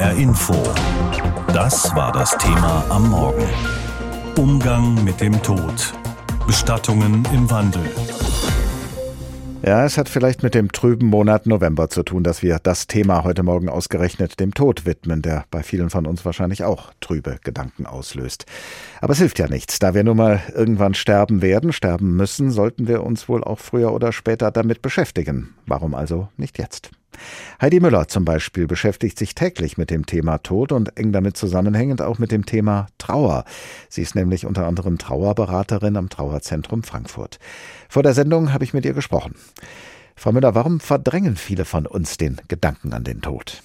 HR Info. Das war das Thema am Morgen. Umgang mit dem Tod. Bestattungen im Wandel. Ja, es hat vielleicht mit dem trüben Monat November zu tun, dass wir das Thema heute Morgen ausgerechnet dem Tod widmen, der bei vielen von uns wahrscheinlich auch trübe Gedanken auslöst. Aber es hilft ja nichts. Da wir nun mal irgendwann sterben werden, sterben müssen, sollten wir uns wohl auch früher oder später damit beschäftigen. Warum also nicht jetzt? Heidi Müller zum Beispiel beschäftigt sich täglich mit dem Thema Tod und eng damit zusammenhängend auch mit dem Thema Trauer. Sie ist nämlich unter anderem Trauerberaterin am Trauerzentrum Frankfurt. Vor der Sendung habe ich mit ihr gesprochen. Frau Müller, warum verdrängen viele von uns den Gedanken an den Tod?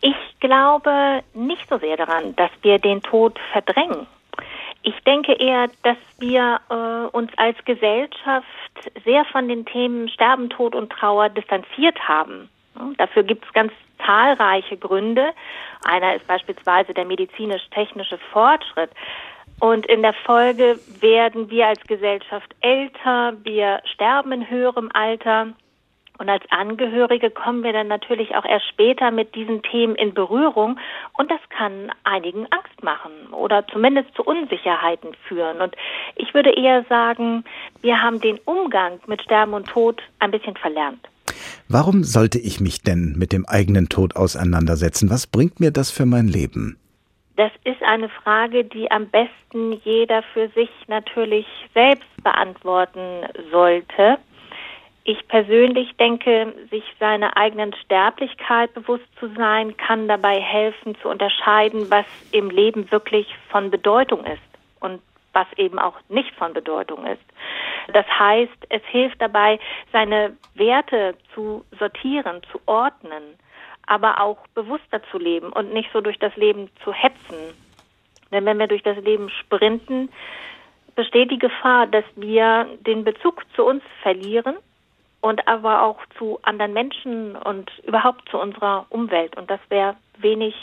Ich glaube nicht so sehr daran, dass wir den Tod verdrängen. Ich denke eher, dass wir äh, uns als Gesellschaft sehr von den Themen Sterben, Tod und Trauer distanziert haben. Dafür gibt es ganz zahlreiche Gründe. Einer ist beispielsweise der medizinisch-technische Fortschritt. Und in der Folge werden wir als Gesellschaft älter, wir sterben in höherem Alter. Und als Angehörige kommen wir dann natürlich auch erst später mit diesen Themen in Berührung. Und das kann einigen Angst machen oder zumindest zu Unsicherheiten führen. Und ich würde eher sagen, wir haben den Umgang mit Sterben und Tod ein bisschen verlernt. Warum sollte ich mich denn mit dem eigenen Tod auseinandersetzen? Was bringt mir das für mein Leben? Das ist eine Frage, die am besten jeder für sich natürlich selbst beantworten sollte. Ich persönlich denke, sich seiner eigenen Sterblichkeit bewusst zu sein, kann dabei helfen zu unterscheiden, was im Leben wirklich von Bedeutung ist und was eben auch nicht von Bedeutung ist. Das heißt, es hilft dabei, seine Werte zu sortieren, zu ordnen, aber auch bewusster zu leben und nicht so durch das Leben zu hetzen. Denn wenn wir durch das Leben sprinten, besteht die Gefahr, dass wir den Bezug zu uns verlieren und aber auch zu anderen Menschen und überhaupt zu unserer Umwelt. Und das wäre wenig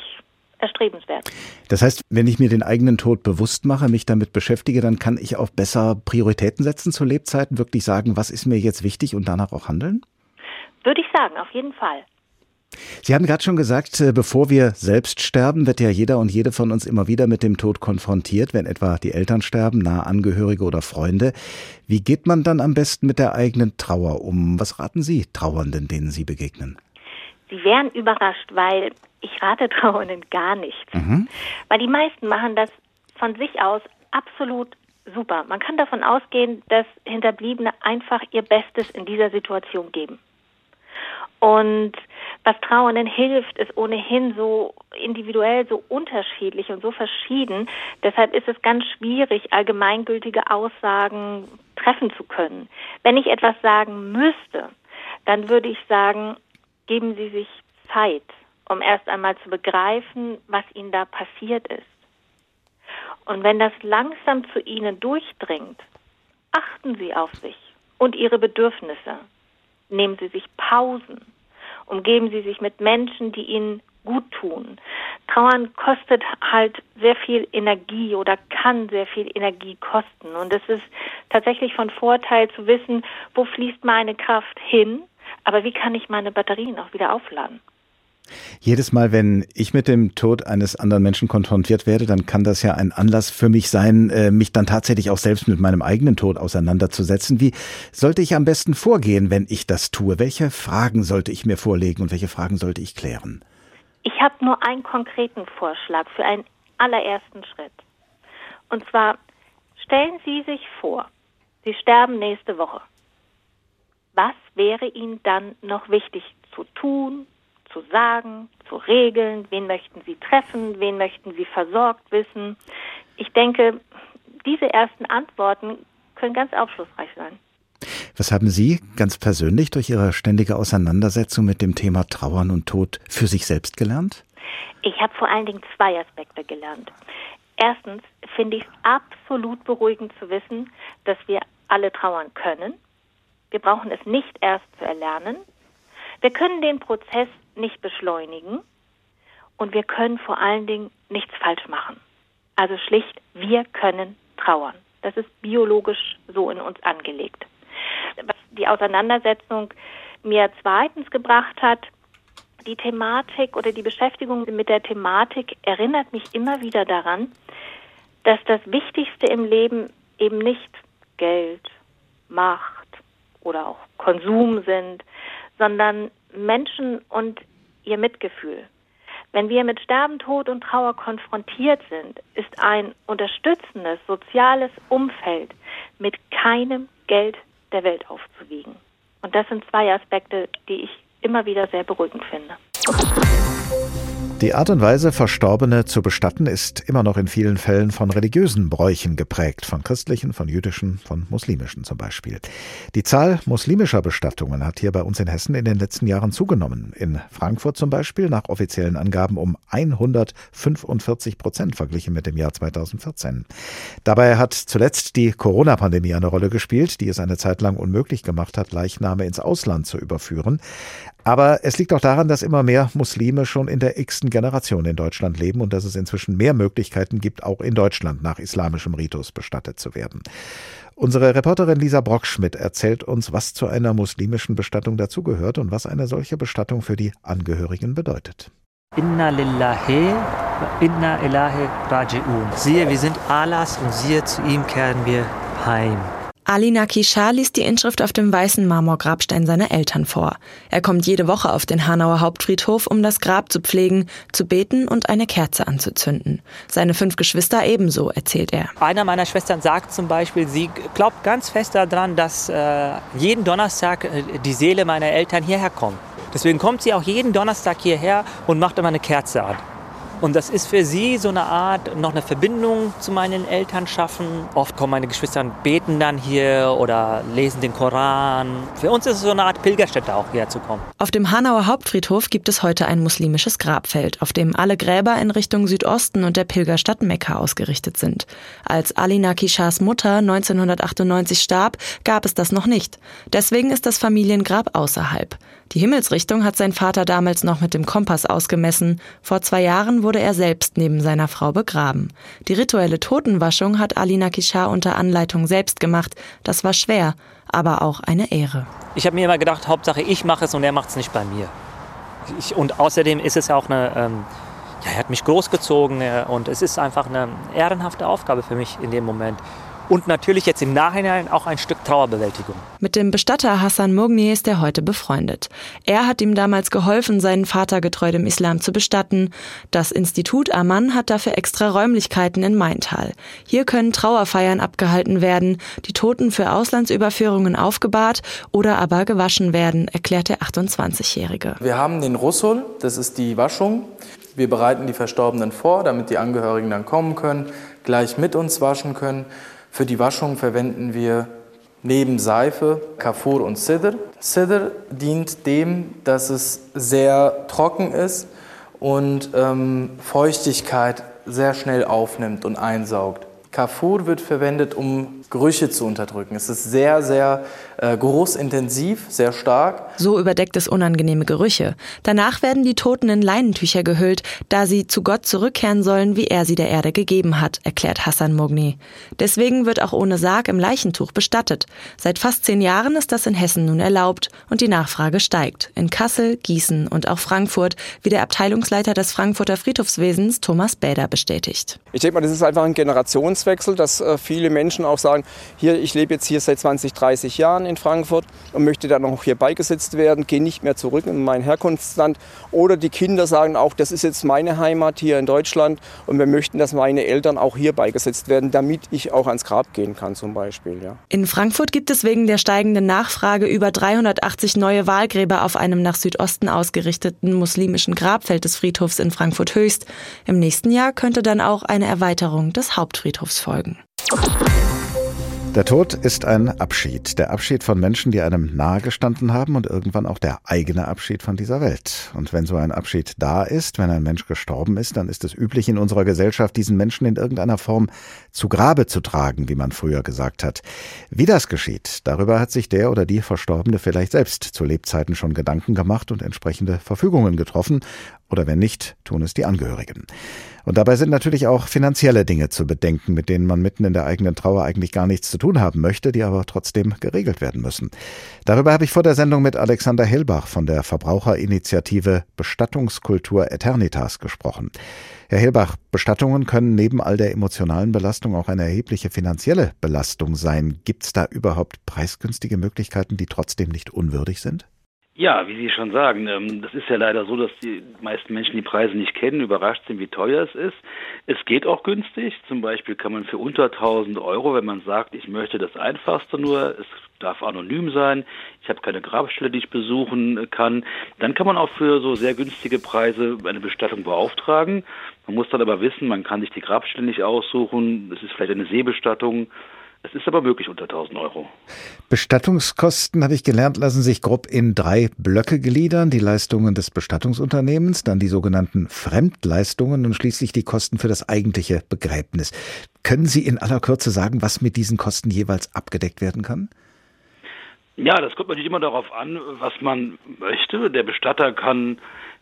erstrebenswert. Das heißt, wenn ich mir den eigenen Tod bewusst mache, mich damit beschäftige, dann kann ich auch besser Prioritäten setzen zu Lebzeiten, wirklich sagen, was ist mir jetzt wichtig und danach auch handeln? Würde ich sagen, auf jeden Fall. Sie haben gerade schon gesagt, äh, bevor wir selbst sterben, wird ja jeder und jede von uns immer wieder mit dem Tod konfrontiert, wenn etwa die Eltern sterben, nahe Angehörige oder Freunde. Wie geht man dann am besten mit der eigenen Trauer um? Was raten Sie Trauernden, denen Sie begegnen? Sie wären überrascht, weil ich rate Trauernden gar nichts. Mhm. Weil die meisten machen das von sich aus absolut super. Man kann davon ausgehen, dass Hinterbliebene einfach ihr Bestes in dieser Situation geben. Und was Trauernden hilft, ist ohnehin so individuell so unterschiedlich und so verschieden. Deshalb ist es ganz schwierig, allgemeingültige Aussagen treffen zu können. Wenn ich etwas sagen müsste, dann würde ich sagen, geben Sie sich Zeit um erst einmal zu begreifen, was ihnen da passiert ist. Und wenn das langsam zu ihnen durchdringt, achten Sie auf sich und Ihre Bedürfnisse. Nehmen Sie sich Pausen. Umgeben Sie sich mit Menschen, die Ihnen gut tun. Trauern kostet halt sehr viel Energie oder kann sehr viel Energie kosten. Und es ist tatsächlich von Vorteil zu wissen, wo fließt meine Kraft hin, aber wie kann ich meine Batterien auch wieder aufladen. Jedes Mal, wenn ich mit dem Tod eines anderen Menschen konfrontiert werde, dann kann das ja ein Anlass für mich sein, äh, mich dann tatsächlich auch selbst mit meinem eigenen Tod auseinanderzusetzen. Wie sollte ich am besten vorgehen, wenn ich das tue? Welche Fragen sollte ich mir vorlegen und welche Fragen sollte ich klären? Ich habe nur einen konkreten Vorschlag für einen allerersten Schritt. Und zwar stellen Sie sich vor, Sie sterben nächste Woche. Was wäre Ihnen dann noch wichtig zu tun, zu sagen, zu regeln, wen möchten Sie treffen, wen möchten Sie versorgt wissen. Ich denke, diese ersten Antworten können ganz aufschlussreich sein. Was haben Sie ganz persönlich durch Ihre ständige Auseinandersetzung mit dem Thema Trauern und Tod für sich selbst gelernt? Ich habe vor allen Dingen zwei Aspekte gelernt. Erstens finde ich es absolut beruhigend zu wissen, dass wir alle trauern können. Wir brauchen es nicht erst zu erlernen. Wir können den Prozess nicht beschleunigen und wir können vor allen Dingen nichts falsch machen. Also schlicht, wir können trauern. Das ist biologisch so in uns angelegt. Was die Auseinandersetzung mir zweitens gebracht hat, die Thematik oder die Beschäftigung mit der Thematik erinnert mich immer wieder daran, dass das Wichtigste im Leben eben nicht Geld, Macht oder auch Konsum sind, sondern Menschen und ihr Mitgefühl. Wenn wir mit Sterben, Tod und Trauer konfrontiert sind, ist ein unterstützendes soziales Umfeld mit keinem Geld der Welt aufzuwiegen. Und das sind zwei Aspekte, die ich immer wieder sehr beruhigend finde. Die Art und Weise, Verstorbene zu bestatten, ist immer noch in vielen Fällen von religiösen Bräuchen geprägt, von christlichen, von jüdischen, von muslimischen zum Beispiel. Die Zahl muslimischer Bestattungen hat hier bei uns in Hessen in den letzten Jahren zugenommen. In Frankfurt zum Beispiel nach offiziellen Angaben um 145 Prozent verglichen mit dem Jahr 2014. Dabei hat zuletzt die Corona-Pandemie eine Rolle gespielt, die es eine Zeit lang unmöglich gemacht hat, Leichname ins Ausland zu überführen. Aber es liegt auch daran, dass immer mehr Muslime schon in der x Generation in Deutschland leben und dass es inzwischen mehr Möglichkeiten gibt, auch in Deutschland nach islamischem Ritus bestattet zu werden. Unsere Reporterin Lisa Brockschmidt erzählt uns, was zu einer muslimischen Bestattung dazugehört und was eine solche Bestattung für die Angehörigen bedeutet. Inna lillahi inna ilahi raji'un. Siehe, wir sind Allahs und siehe, zu ihm kehren wir heim. Ali Nakishar liest die Inschrift auf dem weißen Marmorgrabstein seiner Eltern vor. Er kommt jede Woche auf den Hanauer Hauptfriedhof, um das Grab zu pflegen, zu beten und eine Kerze anzuzünden. Seine fünf Geschwister ebenso, erzählt er. Einer meiner Schwestern sagt zum Beispiel, sie glaubt ganz fest daran, dass äh, jeden Donnerstag äh, die Seele meiner Eltern hierher kommt. Deswegen kommt sie auch jeden Donnerstag hierher und macht immer eine Kerze an. Und das ist für sie so eine Art, noch eine Verbindung zu meinen Eltern schaffen. Oft kommen meine Geschwister und beten dann hier oder lesen den Koran. Für uns ist es so eine Art Pilgerstätte auch hierher zu kommen. Auf dem Hanauer Hauptfriedhof gibt es heute ein muslimisches Grabfeld, auf dem alle Gräber in Richtung Südosten und der Pilgerstadt Mekka ausgerichtet sind. Als Ali Nakishas Mutter 1998 starb, gab es das noch nicht. Deswegen ist das Familiengrab außerhalb. Die Himmelsrichtung hat sein Vater damals noch mit dem Kompass ausgemessen. Vor zwei Jahren wurde er selbst neben seiner Frau begraben. Die rituelle Totenwaschung hat Alina Kishar unter Anleitung selbst gemacht. Das war schwer, aber auch eine Ehre. Ich habe mir immer gedacht, Hauptsache ich mache es und er macht es nicht bei mir. Ich, und außerdem ist es auch eine, ähm, ja, er hat mich großgezogen äh, und es ist einfach eine ehrenhafte Aufgabe für mich in dem Moment und natürlich jetzt im Nachhinein auch ein Stück Trauerbewältigung. Mit dem Bestatter Hassan Mogni ist er heute befreundet. Er hat ihm damals geholfen, seinen Vater getreu dem Islam zu bestatten. Das Institut Aman hat dafür extra Räumlichkeiten in Maintal. Hier können Trauerfeiern abgehalten werden, die Toten für Auslandsüberführungen aufgebahrt oder aber gewaschen werden, erklärt der 28-Jährige. Wir haben den Russul, das ist die Waschung. Wir bereiten die Verstorbenen vor, damit die Angehörigen dann kommen können, gleich mit uns waschen können. Für die Waschung verwenden wir neben Seife Kafur und Sidr. Sidr dient dem, dass es sehr trocken ist und ähm, Feuchtigkeit sehr schnell aufnimmt und einsaugt. Kafur wird verwendet, um Gerüche zu unterdrücken. Es ist sehr, sehr äh, geruchsintensiv, sehr stark. So überdeckt es unangenehme Gerüche. Danach werden die Toten in Leinentücher gehüllt, da sie zu Gott zurückkehren sollen, wie er sie der Erde gegeben hat, erklärt Hassan Mogni. Deswegen wird auch ohne Sarg im Leichentuch bestattet. Seit fast zehn Jahren ist das in Hessen nun erlaubt und die Nachfrage steigt. In Kassel, Gießen und auch Frankfurt, wie der Abteilungsleiter des Frankfurter Friedhofswesens Thomas Bäder bestätigt. Ich denke mal, das ist einfach ein Generationswechsel, dass äh, viele Menschen auch sagen, hier, ich lebe jetzt hier seit 20, 30 Jahren in Frankfurt und möchte dann auch hier beigesetzt werden, gehe nicht mehr zurück in mein Herkunftsland. Oder die Kinder sagen auch, das ist jetzt meine Heimat hier in Deutschland und wir möchten, dass meine Eltern auch hier beigesetzt werden, damit ich auch ans Grab gehen kann zum Beispiel. Ja. In Frankfurt gibt es wegen der steigenden Nachfrage über 380 neue Wahlgräber auf einem nach Südosten ausgerichteten muslimischen Grabfeld des Friedhofs in Frankfurt Höchst. Im nächsten Jahr könnte dann auch eine Erweiterung des Hauptfriedhofs folgen. Der Tod ist ein Abschied. Der Abschied von Menschen, die einem nahegestanden haben und irgendwann auch der eigene Abschied von dieser Welt. Und wenn so ein Abschied da ist, wenn ein Mensch gestorben ist, dann ist es üblich in unserer Gesellschaft, diesen Menschen in irgendeiner Form zu Grabe zu tragen, wie man früher gesagt hat. Wie das geschieht, darüber hat sich der oder die Verstorbene vielleicht selbst zu Lebzeiten schon Gedanken gemacht und entsprechende Verfügungen getroffen. Oder wenn nicht, tun es die Angehörigen. Und dabei sind natürlich auch finanzielle Dinge zu bedenken, mit denen man mitten in der eigenen Trauer eigentlich gar nichts zu tun haben möchte, die aber trotzdem geregelt werden müssen. Darüber habe ich vor der Sendung mit Alexander Hellbach von der Verbraucherinitiative Bestattungskultur Eternitas gesprochen. Herr Hellbach, Bestattungen können neben all der emotionalen Belastung auch eine erhebliche finanzielle Belastung sein. Gibt es da überhaupt preisgünstige Möglichkeiten, die trotzdem nicht unwürdig sind? Ja, wie Sie schon sagen, ähm, das ist ja leider so, dass die meisten Menschen die Preise nicht kennen, überrascht sind, wie teuer es ist. Es geht auch günstig. Zum Beispiel kann man für unter 1000 Euro, wenn man sagt, ich möchte das Einfachste nur, es darf anonym sein, ich habe keine Grabstelle, die ich besuchen kann, dann kann man auch für so sehr günstige Preise eine Bestattung beauftragen. Man muss dann aber wissen, man kann sich die Grabstelle nicht aussuchen, es ist vielleicht eine Seebestattung es ist aber möglich unter 1000 Euro. Bestattungskosten, habe ich gelernt, lassen sich grob in drei Blöcke gliedern. Die Leistungen des Bestattungsunternehmens, dann die sogenannten Fremdleistungen und schließlich die Kosten für das eigentliche Begräbnis. Können Sie in aller Kürze sagen, was mit diesen Kosten jeweils abgedeckt werden kann? Ja, das kommt natürlich immer darauf an, was man möchte. Der Bestatter kann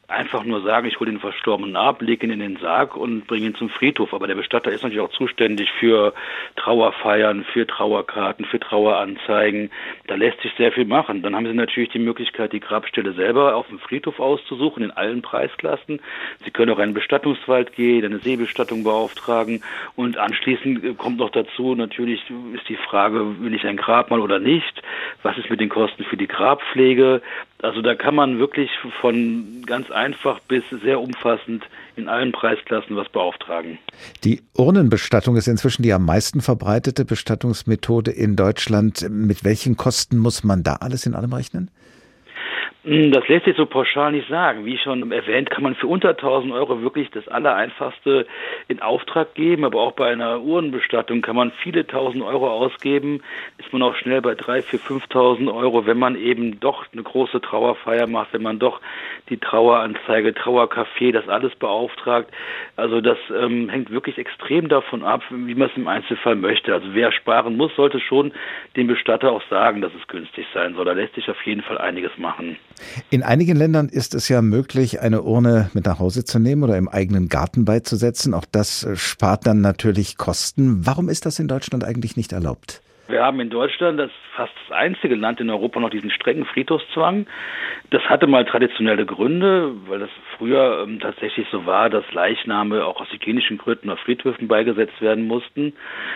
einfach nur sagen, ich hole den Verstorbenen ab, lege ihn in den Sarg und bringe ihn zum Friedhof. Aber der Bestatter ist natürlich auch zuständig für Trauerfeiern, für Trauerkarten, für Traueranzeigen. Da lässt sich sehr viel machen. Dann haben Sie natürlich die Möglichkeit, die Grabstelle selber auf dem Friedhof auszusuchen, in allen Preisklassen. Sie können auch einen Bestattungswald gehen, eine Seebestattung beauftragen. Und anschließend kommt noch dazu, natürlich ist die Frage, will ich ein Grabmal oder nicht? Was ist mit den Kosten für die Grabpflege? Also da kann man wirklich von ganz einfach bis sehr umfassend in allen Preisklassen was beauftragen. Die Urnenbestattung ist inzwischen die am meisten verbreitete Bestattungsmethode in Deutschland. Mit welchen Kosten muss man da alles in allem rechnen? Hm, das lässt sich so pauschal nicht sagen. Wie schon erwähnt, kann man für unter 1000 Euro wirklich das Allereinfachste in Auftrag geben. Aber auch bei einer Uhrenbestattung kann man viele tausend Euro ausgeben. Ist man auch schnell bei 3.000, 4.000, 5.000 Euro, wenn man eben doch eine große Trauerfeier macht, wenn man doch die Traueranzeige, Trauercafé, das alles beauftragt. Also das ähm, hängt wirklich extrem davon ab, wie man es im Einzelfall möchte. Also wer sparen muss, sollte schon dem Bestatter auch sagen, dass es günstig sein soll. Da lässt sich auf jeden Fall einiges machen. In einigen Ländern ist es ja möglich, eine Urne mit nach Hause zu nehmen oder im eigenen Garten beizusetzen. Auch das äh, spart dann natürlich Kosten. Warum ist das in Deutschland eigentlich nicht erlaubt? Wir haben in Deutschland das fast das einzige Land in Europa noch diesen strengen Friedhofszwang. Das hatte mal traditionelle Gründe, weil das früher ähm, tatsächlich so war, dass Leichname auch aus hygienischen Gründen auf Friedhöfen beigesetzt werden mussten.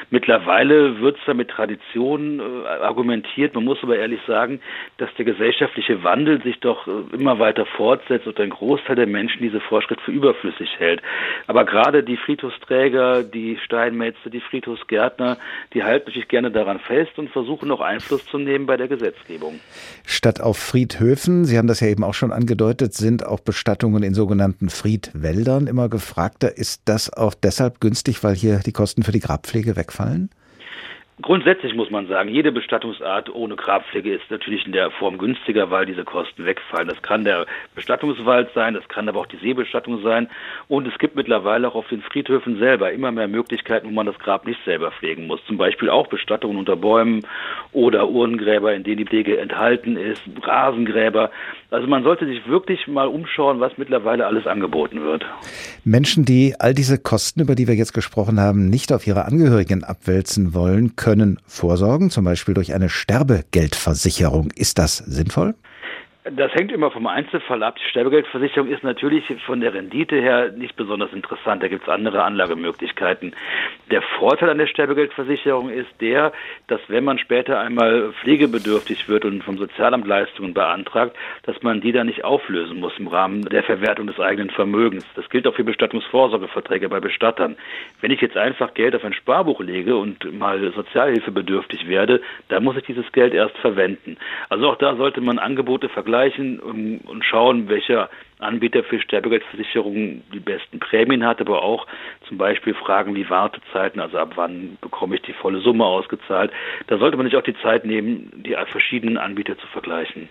Mittlerweile wird es da mit Tradition äh, argumentiert. Man muss aber ehrlich sagen, dass der gesellschaftliche Wandel sich doch äh, immer weiter fortsetzt und ein Großteil der Menschen diese Vorschrift für überflüssig hält. Aber gerade die Friedhofsträger, die Steinmetze, die Friedhofsgärtner, die halten natürlich gerne daran fest und versuchen noch Einfluss zu nehmen bei der Gesetzgebung. Statt auf Friedhöfen, Sie haben das ja eben auch schon angedeutet, sind auch Bestattungen in sogenannten Friedwäldern immer gefragter. Ist das auch deshalb günstig, weil hier die Kosten für die Grabpflege wegfallen? Grundsätzlich muss man sagen, jede Bestattungsart ohne Grabpflege ist natürlich in der Form günstiger, weil diese Kosten wegfallen. Das kann der Bestattungswald sein, das kann aber auch die Seebestattung sein. Und es gibt mittlerweile auch auf den Friedhöfen selber immer mehr Möglichkeiten, wo man das Grab nicht selber pflegen muss. Zum Beispiel auch Bestattungen unter Bäumen oder Urnengräber, in denen die Pflege enthalten ist, Rasengräber. Also man sollte sich wirklich mal umschauen, was mittlerweile alles angeboten wird. Menschen, die all diese Kosten, über die wir jetzt gesprochen haben, nicht auf ihre Angehörigen abwälzen wollen, können vorsorgen, zum Beispiel durch eine Sterbegeldversicherung. Ist das sinnvoll? Das hängt immer vom Einzelfall ab. Die Sterbegeldversicherung ist natürlich von der Rendite her nicht besonders interessant. Da gibt es andere Anlagemöglichkeiten. Der Vorteil an der Sterbegeldversicherung ist der, dass wenn man später einmal pflegebedürftig wird und vom Sozialamt Leistungen beantragt, dass man die dann nicht auflösen muss im Rahmen der Verwertung des eigenen Vermögens. Das gilt auch für Bestattungsvorsorgeverträge bei Bestattern. Wenn ich jetzt einfach Geld auf ein Sparbuch lege und mal sozialhilfebedürftig werde, dann muss ich dieses Geld erst verwenden. Also auch da sollte man Angebote vergleichen vergleichen und schauen, welcher Anbieter für Sterbegeldversicherungen die besten Prämien hat, aber auch zum Beispiel Fragen wie Wartezeiten, also ab wann bekomme ich die volle Summe ausgezahlt. Da sollte man sich auch die Zeit nehmen, die verschiedenen Anbieter zu vergleichen.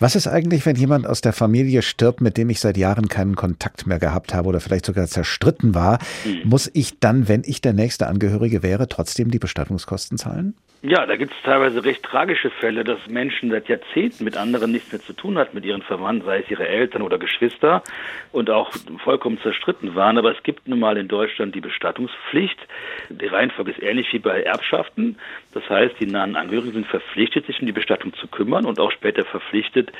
Was ist eigentlich, wenn jemand aus der Familie stirbt, mit dem ich seit Jahren keinen Kontakt mehr gehabt habe oder vielleicht sogar zerstritten war? Mhm. Muss ich dann, wenn ich der nächste Angehörige wäre, trotzdem die Bestattungskosten zahlen? Ja, da gibt es teilweise recht tragische Fälle, dass Menschen seit Jahrzehnten mit anderen nichts mehr zu tun hatten, mit ihren Verwandten, sei es ihre Eltern oder Geschwister und auch vollkommen zerstritten waren. Aber es gibt nun mal in Deutschland die Bestattungspflicht. Die Reihenfolge ist ähnlich wie bei Erbschaften. Das heißt, die nahen Angehörigen sind verpflichtet, sich um die Bestattung zu kümmern und auch später verpflichtet,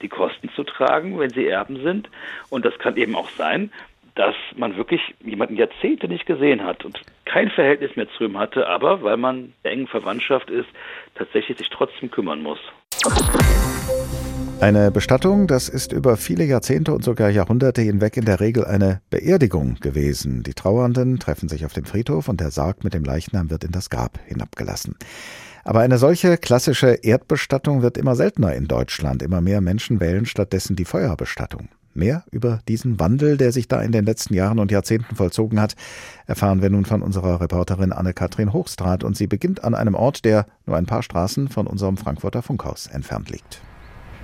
die Kosten zu tragen, wenn sie Erben sind. Und das kann eben auch sein, dass man wirklich jemanden Jahrzehnte nicht gesehen hat und kein Verhältnis mehr zu ihm hatte, aber weil man der engen Verwandtschaft ist, tatsächlich sich trotzdem kümmern muss. Eine Bestattung, das ist über viele Jahrzehnte und sogar Jahrhunderte hinweg in der Regel eine Beerdigung gewesen. Die Trauernden treffen sich auf dem Friedhof und der Sarg mit dem Leichnam wird in das Grab hinabgelassen. Aber eine solche klassische Erdbestattung wird immer seltener in Deutschland. Immer mehr Menschen wählen stattdessen die Feuerbestattung. Mehr über diesen Wandel, der sich da in den letzten Jahren und Jahrzehnten vollzogen hat, erfahren wir nun von unserer Reporterin Anne-Kathrin Hochstrat und sie beginnt an einem Ort, der nur ein paar Straßen von unserem Frankfurter Funkhaus entfernt liegt.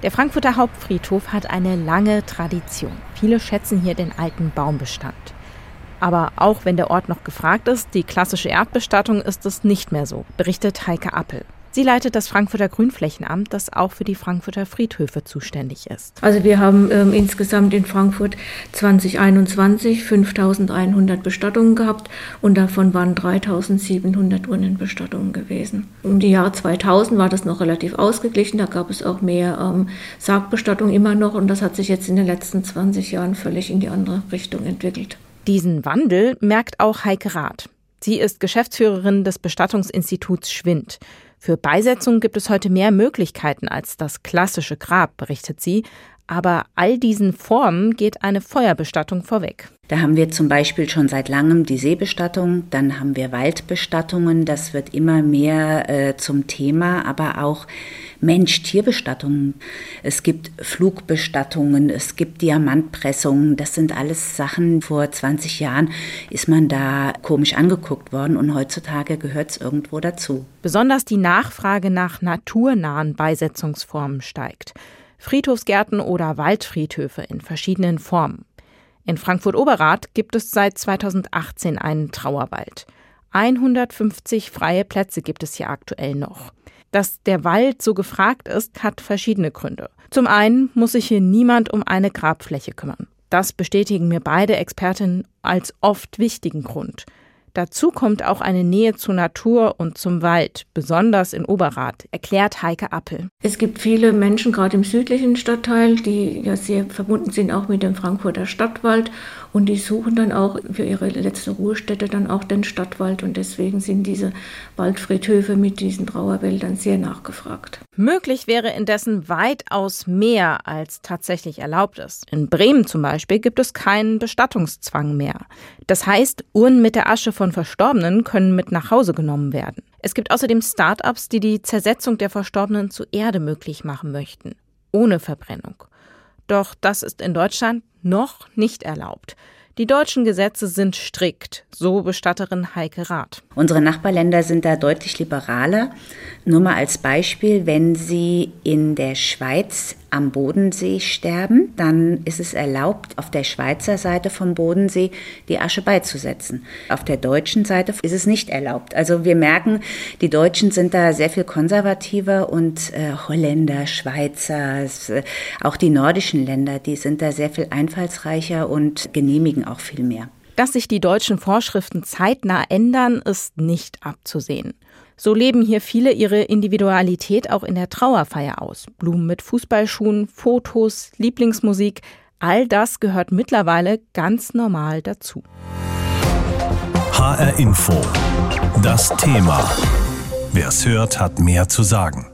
Der Frankfurter Hauptfriedhof hat eine lange Tradition. Viele schätzen hier den alten Baumbestand. Aber auch wenn der Ort noch gefragt ist, die klassische Erdbestattung ist es nicht mehr so, berichtet Heike Appel. Sie leitet das Frankfurter Grünflächenamt, das auch für die Frankfurter Friedhöfe zuständig ist. Also wir haben ähm, insgesamt in Frankfurt 2021 5100 Bestattungen gehabt und davon waren 3700 Urnenbestattungen gewesen. Um die Jahre 2000 war das noch relativ ausgeglichen, da gab es auch mehr ähm, Sargbestattungen immer noch und das hat sich jetzt in den letzten 20 Jahren völlig in die andere Richtung entwickelt. Diesen Wandel merkt auch Heike Rath. Sie ist Geschäftsführerin des Bestattungsinstituts Schwind. Für Beisetzung gibt es heute mehr Möglichkeiten als das klassische Grab, berichtet sie. Aber all diesen Formen geht eine Feuerbestattung vorweg. Da haben wir zum Beispiel schon seit langem die Seebestattung, dann haben wir Waldbestattungen, das wird immer mehr äh, zum Thema, aber auch Mensch-Tier-Bestattungen. Es gibt Flugbestattungen, es gibt Diamantpressungen, das sind alles Sachen, vor 20 Jahren ist man da komisch angeguckt worden und heutzutage gehört es irgendwo dazu. Besonders die Nachfrage nach naturnahen Beisetzungsformen steigt. Friedhofsgärten oder Waldfriedhöfe in verschiedenen Formen. In Frankfurt-Oberrath gibt es seit 2018 einen Trauerwald. 150 freie Plätze gibt es hier aktuell noch. Dass der Wald so gefragt ist, hat verschiedene Gründe. Zum einen muss sich hier niemand um eine Grabfläche kümmern. Das bestätigen mir beide Expertinnen als oft wichtigen Grund. Dazu kommt auch eine Nähe zur Natur und zum Wald, besonders in Oberrath, erklärt Heike Appel. Es gibt viele Menschen, gerade im südlichen Stadtteil, die ja sehr verbunden sind auch mit dem Frankfurter Stadtwald und die suchen dann auch für ihre letzte Ruhestätte dann auch den Stadtwald und deswegen sind diese Waldfriedhöfe mit diesen Trauerwäldern sehr nachgefragt. Möglich wäre indessen weitaus mehr, als tatsächlich erlaubt ist. In Bremen zum Beispiel gibt es keinen Bestattungszwang mehr. Das heißt, Uhren mit der Asche von Verstorbenen können mit nach Hause genommen werden. Es gibt außerdem Start-ups, die die Zersetzung der Verstorbenen zu Erde möglich machen möchten, ohne Verbrennung. Doch das ist in Deutschland noch nicht erlaubt. Die deutschen Gesetze sind strikt, so Bestatterin Heike Rath. Unsere Nachbarländer sind da deutlich liberaler. Nur mal als Beispiel, wenn Sie in der Schweiz am Bodensee sterben, dann ist es erlaubt, auf der Schweizer Seite vom Bodensee die Asche beizusetzen. Auf der deutschen Seite ist es nicht erlaubt. Also wir merken, die Deutschen sind da sehr viel konservativer und äh, Holländer, Schweizer, äh, auch die nordischen Länder, die sind da sehr viel einfallsreicher und genehmigen auch viel mehr. Dass sich die deutschen Vorschriften zeitnah ändern, ist nicht abzusehen. So leben hier viele ihre Individualität auch in der Trauerfeier aus. Blumen mit Fußballschuhen, Fotos, Lieblingsmusik, all das gehört mittlerweile ganz normal dazu. HR Info. Das Thema. Wer es hört, hat mehr zu sagen.